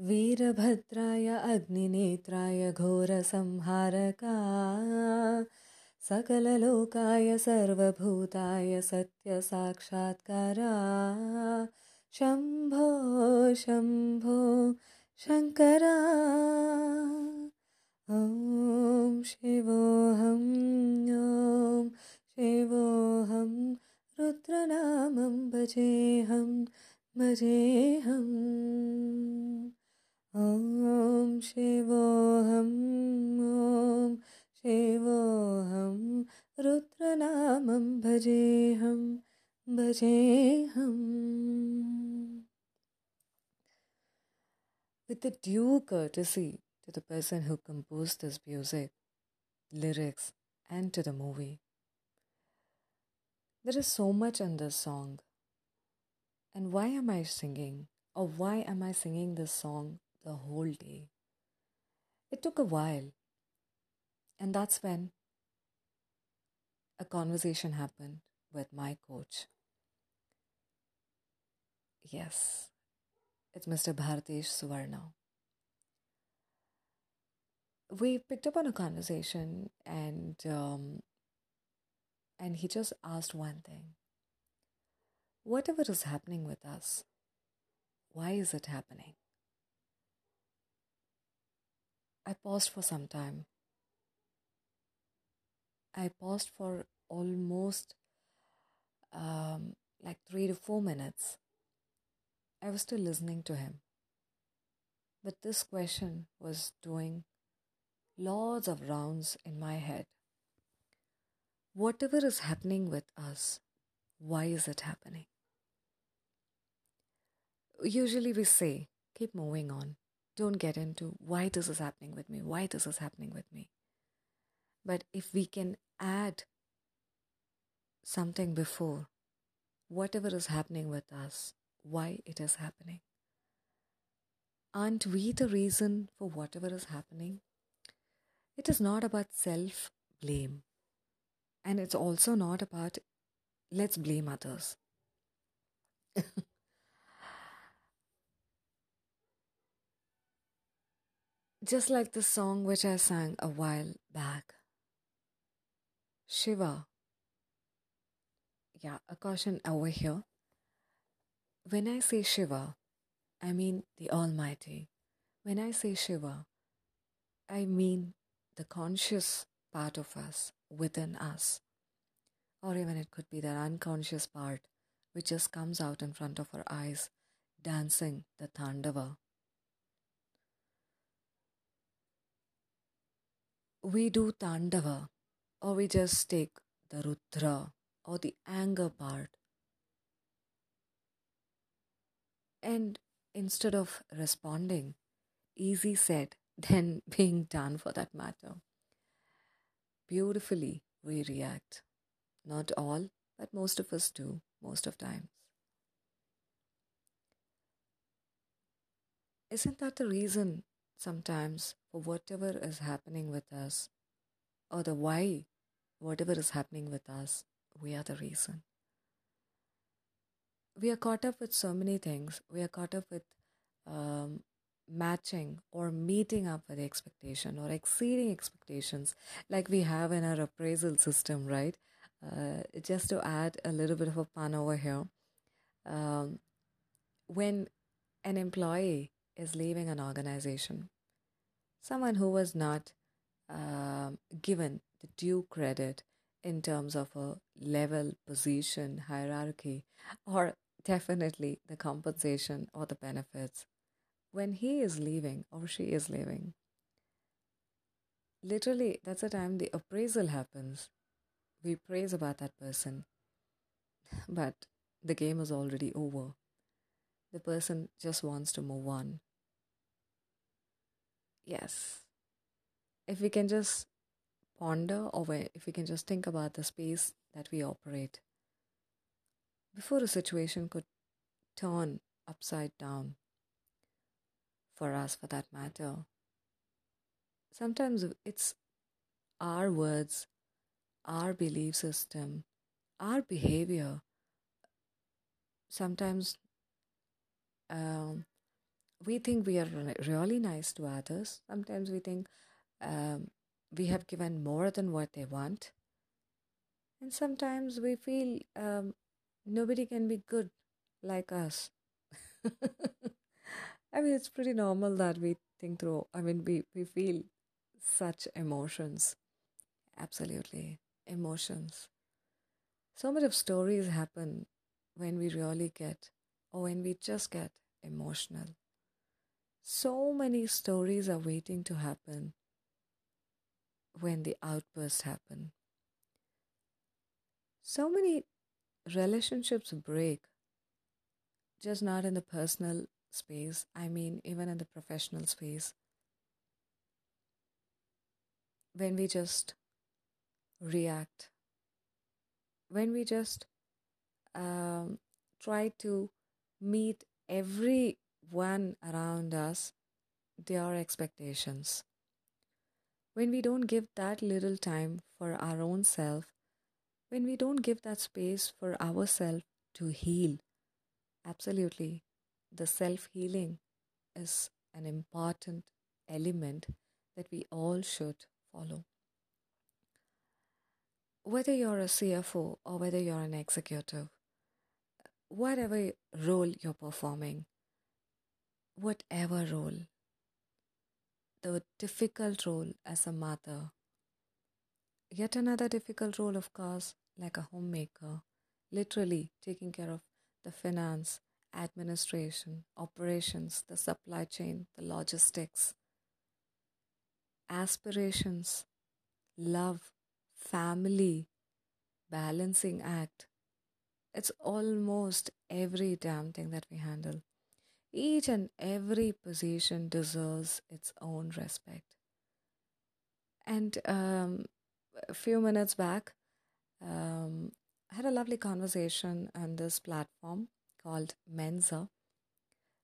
वीरभद्राय अग्निनेत्राय घोरसंहारका, सकललोकाय सर्वभूताय सत्यसाक्षात्कारा। शम्भो शम्भो शङ्करा ॐ शिवोऽहं ॐ शिवोऽहं, रुद्रनामं भजेऽहं, भजेऽहम्। ॐ शिवोऽहं ॐ शिवोऽहं रुद्रनामं भजेऽहं भजेऽहम् With the due courtesy to the person who composed this music, lyrics, and to the movie. There is so much in this song. And why am I singing? Or why am I singing this song the whole day? It took a while. And that's when a conversation happened with my coach. Yes, it's Mr. Bhartesh Suvarna. We picked up on a conversation and um, and he just asked one thing. Whatever is happening with us, why is it happening? I paused for some time. I paused for almost um, like three to four minutes. I was still listening to him. But this question was doing lots of rounds in my head. Whatever is happening with us, why is it happening? Usually we say, keep moving on. Don't get into why this is happening with me, why this is happening with me. But if we can add something before, whatever is happening with us, why it is happening. Aren't we the reason for whatever is happening? It is not about self blame. And it's also not about let's blame others. Just like the song which I sang a while back Shiva. Yeah, a caution over here. When I say Shiva, I mean the Almighty. When I say Shiva, I mean the conscious part of us within us. Or even it could be that unconscious part which just comes out in front of our eyes, dancing the Tandava. We do Tandava, or we just take the Rudra or the anger part. And instead of responding, easy said, then being done for that matter. Beautifully, we react. Not all, but most of us do, most of times. Isn't that the reason sometimes for whatever is happening with us, or the why whatever is happening with us, we are the reason? We are caught up with so many things. We are caught up with um, matching or meeting up with expectation or exceeding expectations like we have in our appraisal system right uh, just to add a little bit of a pun over here um, when an employee is leaving an organization someone who was not um, given the due credit in terms of a level position hierarchy or definitely the compensation or the benefits when he is leaving or she is leaving, literally, that's the time the appraisal happens. We praise about that person, but the game is already over. The person just wants to move on. Yes. If we can just ponder or if we can just think about the space that we operate, before a situation could turn upside down, for us for that matter. Sometimes it's our words, our belief system, our behavior. Sometimes um, we think we are really nice to others. Sometimes we think um, we have given more than what they want. And sometimes we feel um, nobody can be good like us. I mean, it's pretty normal that we think through, I mean, we, we feel such emotions. Absolutely. Emotions. So much of stories happen when we really get, or when we just get emotional. So many stories are waiting to happen when the outbursts happen. So many relationships break, just not in the personal space, I mean, even in the professional space. When we just react, when we just um, try to meet everyone around us, their expectations. When we don't give that little time for our own self, when we don't give that space for ourselves to heal, absolutely, the self healing is an important element that we all should follow. Whether you're a CFO or whether you're an executive, whatever role you're performing, whatever role, the difficult role as a mother, yet another difficult role, of course, like a homemaker, literally taking care of the finance, administration, operations, the supply chain, the logistics, aspirations, love, family, balancing act. It's almost every damn thing that we handle. Each and every position deserves its own respect. And um, a few minutes back, um, I had a lovely conversation on this platform called Mensa.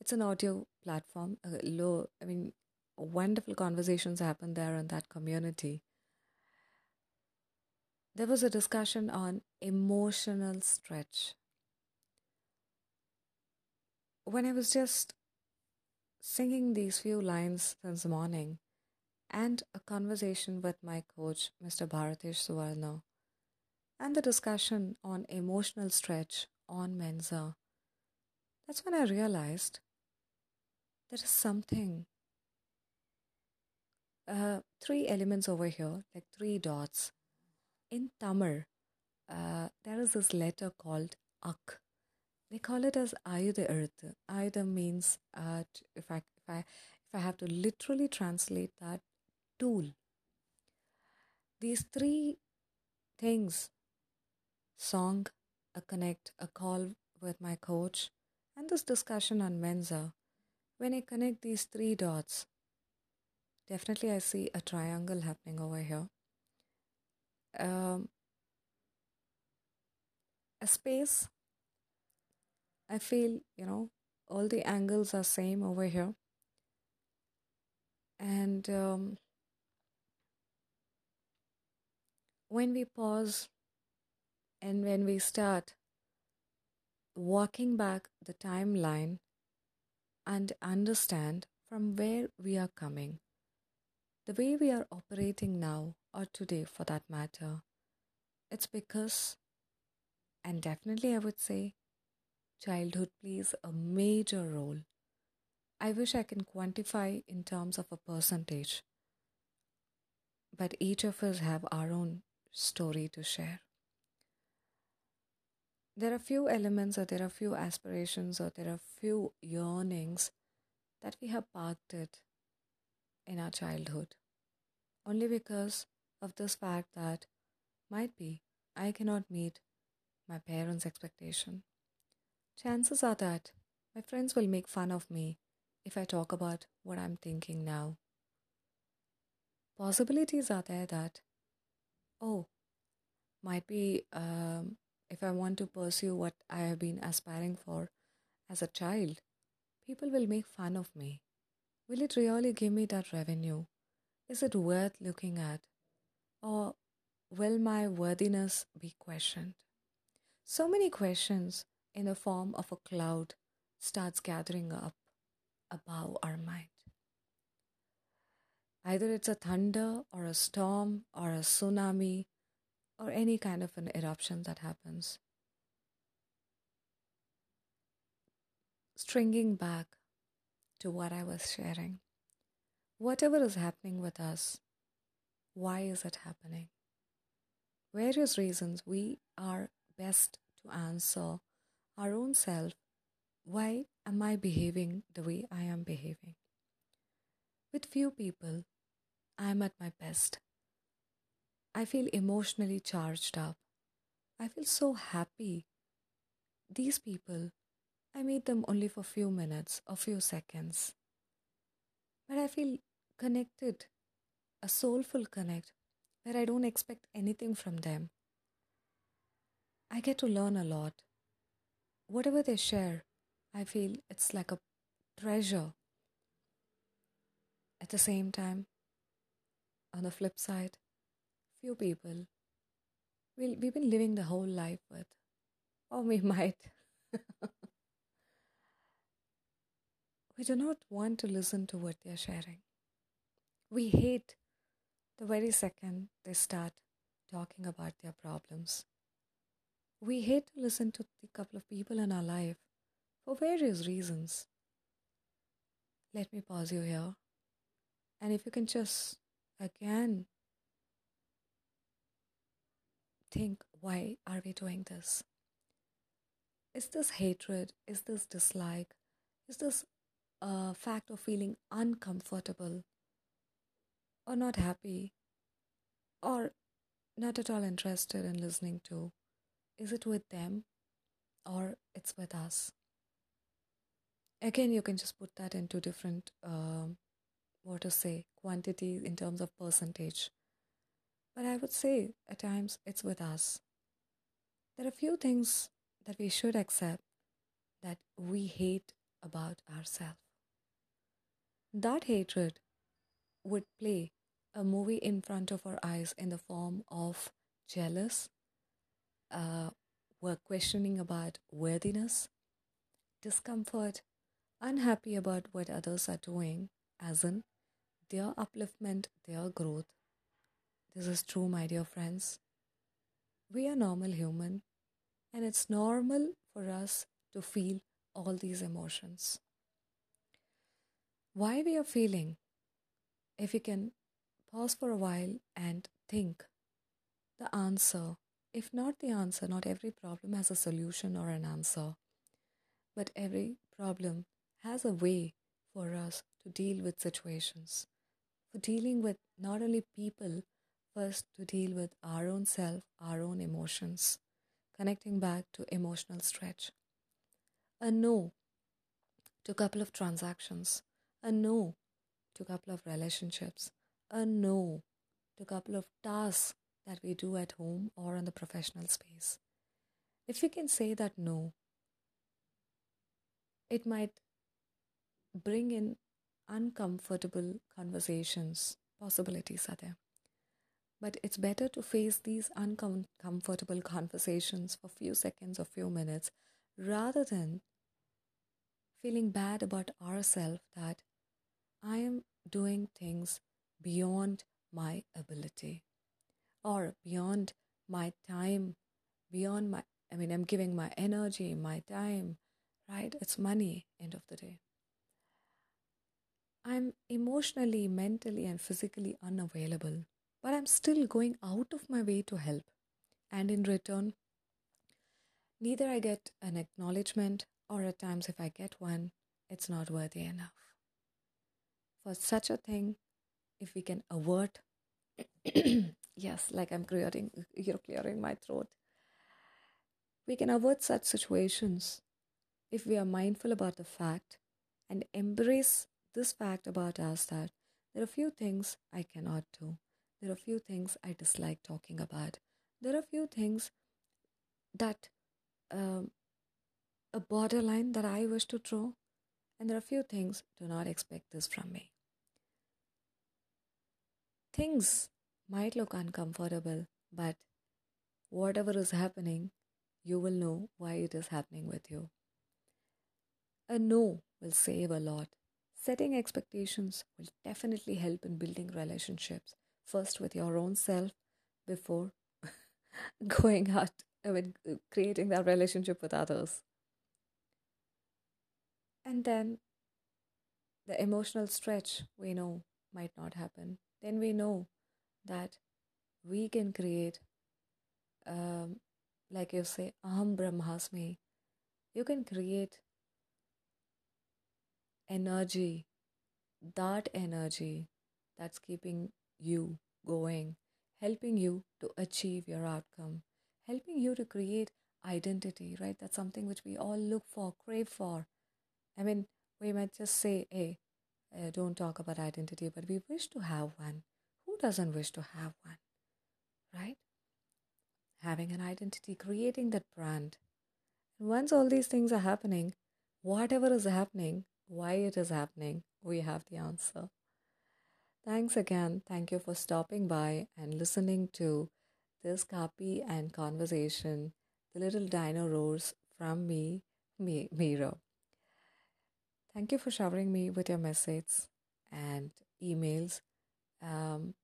It's an audio platform. Low, I mean, wonderful conversations happen there in that community. There was a discussion on emotional stretch. When I was just singing these few lines since morning, and a conversation with my coach, Mr. Bharatish Suvarna, and the discussion on emotional stretch on Mensa, that's when I realized there is something. Uh, three elements over here, like three dots. In Tamil, uh, there is this letter called Ak. They call it as Ayuda Ezhuthu. Ayuda means, uh, if I if I if I have to literally translate that, tool. These three things song, a connect, a call with my coach, and this discussion on Mensa, when I connect these three dots, definitely I see a triangle happening over here. Um, a space, I feel, you know, all the angles are same over here. And um, when we pause and when we start walking back the timeline and understand from where we are coming, the way we are operating now or today for that matter, it's because, and definitely I would say, childhood plays a major role. I wish I can quantify in terms of a percentage, but each of us have our own story to share there are few elements or there are few aspirations or there are few yearnings that we have parked it in our childhood only because of this fact that might be I cannot meet my parents' expectation. Chances are that my friends will make fun of me if I talk about what I'm thinking now. Possibilities are there that, oh, might be um, if I want to pursue what I have been aspiring for as a child, people will make fun of me. Will it really give me that revenue? Is it worth looking at? Or will my worthiness be questioned? So many questions in the form of a cloud starts gathering up above our mind. Either it's a thunder or a storm or a tsunami or any kind of an eruption that happens. Stringing back to what I was sharing. Whatever is happening with us, why is it happening? Various reasons we are best to answer our own self why am I behaving the way I am behaving? With few people, I am at my best. I feel emotionally charged up. I feel so happy. These people, I meet them only for few minutes or few seconds. But I feel connected, a soulful connect, where I don't expect anything from them. I get to learn a lot. Whatever they share, I feel it's like a treasure. At the same time, on the flip side, few people we we've been living the whole life with, or we might. we do not want to listen to what they're sharing. We hate the very second they start talking about their problems. We hate to listen to the couple of people in our life for various reasons. Let me pause you here. And if you can just again think why are we doing this? Is this hatred? Is this dislike? Is this a fact of feeling uncomfortable or not happy or not at all interested in listening to? Is it with them or it's with us? again you can just put that into different um, what to say quantity in terms of percentage. But i would say at times it's with us. There are few things that we should accept that we hate about ourselves. That hatred would play a movie in front of our eyes in the form of jealous uh, we're questioning about worthiness discomfort unhappy about what others are doing, as in their upliftment, their growth. This is true, my dear friends. We are normal human, and it's normal for us to feel all these emotions. Why we are feeling, if you can pause for a while and think the answer, if not the answer, not every problem has a solution or an answer, but every problem has a way for us to deal with situations, for dealing with not only people, first to deal with our own self, our own emotions, connecting back to emotional stretch. A no to a couple of transactions, a no to a couple of relationships, a no to a couple of tasks that we do at home or in the professional space. If we can say that no, it might bring in uncomfortable conversations. Possibilities are there. But it's better to face these uncomfortable conversations for a few seconds or few minutes rather than feeling bad about ourselves that I am doing things beyond my ability or beyond my time, beyond my, I mean, I'm giving my energy, my time, right? It's money, end of the day. I'm emotionally, mentally, and physically unavailable, but I'm still going out of my way to help. And in return, neither I get an acknowledgement, or at times, if I get one, it's not worthy enough. For such a thing, if we can avert, yes, like I'm clearing, you're clearing my throat, we can avoid such situations if we are mindful about the fact and embrace this fact about us that there are few things I cannot do. There are few things I dislike talking about. There are few things that um, a borderline that I wish to draw, and there are few things do not expect this from me. Things might look uncomfortable, but whatever is happening, you will know why it is happening with you. A no will save a lot Setting expectations will definitely help in building relationships, first with your own self before going out, I mean, creating that relationship with others. And then the emotional stretch we know might not happen. Then we know that we can create, um, like you say, Aham Brahmasmi. You can create energy, that energy that's keeping you going, helping you to achieve your outcome, helping you to create identity, right? That's something which we all look for, crave for. I mean, we might just say, hey, uh, don't talk about identity, but we wish to have one. Who doesn't wish to have one, right? Having an identity, creating that brand. And once all these things are happening, whatever is happening, why it is happening, we have the answer. Thanks again. Thank you for stopping by and listening to this copy and conversation, the little dino roars from me, me. Thank you for showering me with your messages and emails. Um,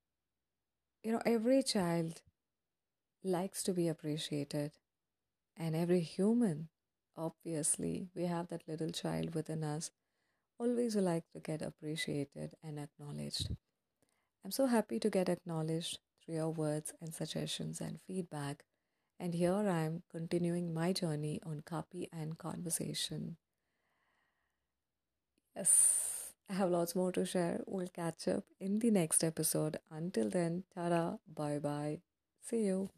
you know, every child likes to be appreciated, and every human, obviously, we have that little child within us, always like to get appreciated and acknowledged. I'm so happy to get acknowledged through your words and suggestions and feedback. And here I am continuing my journey on copy and conversation. Yes, I have lots more to share. We'll catch up in the next episode. Until then, tada, bye bye. See you.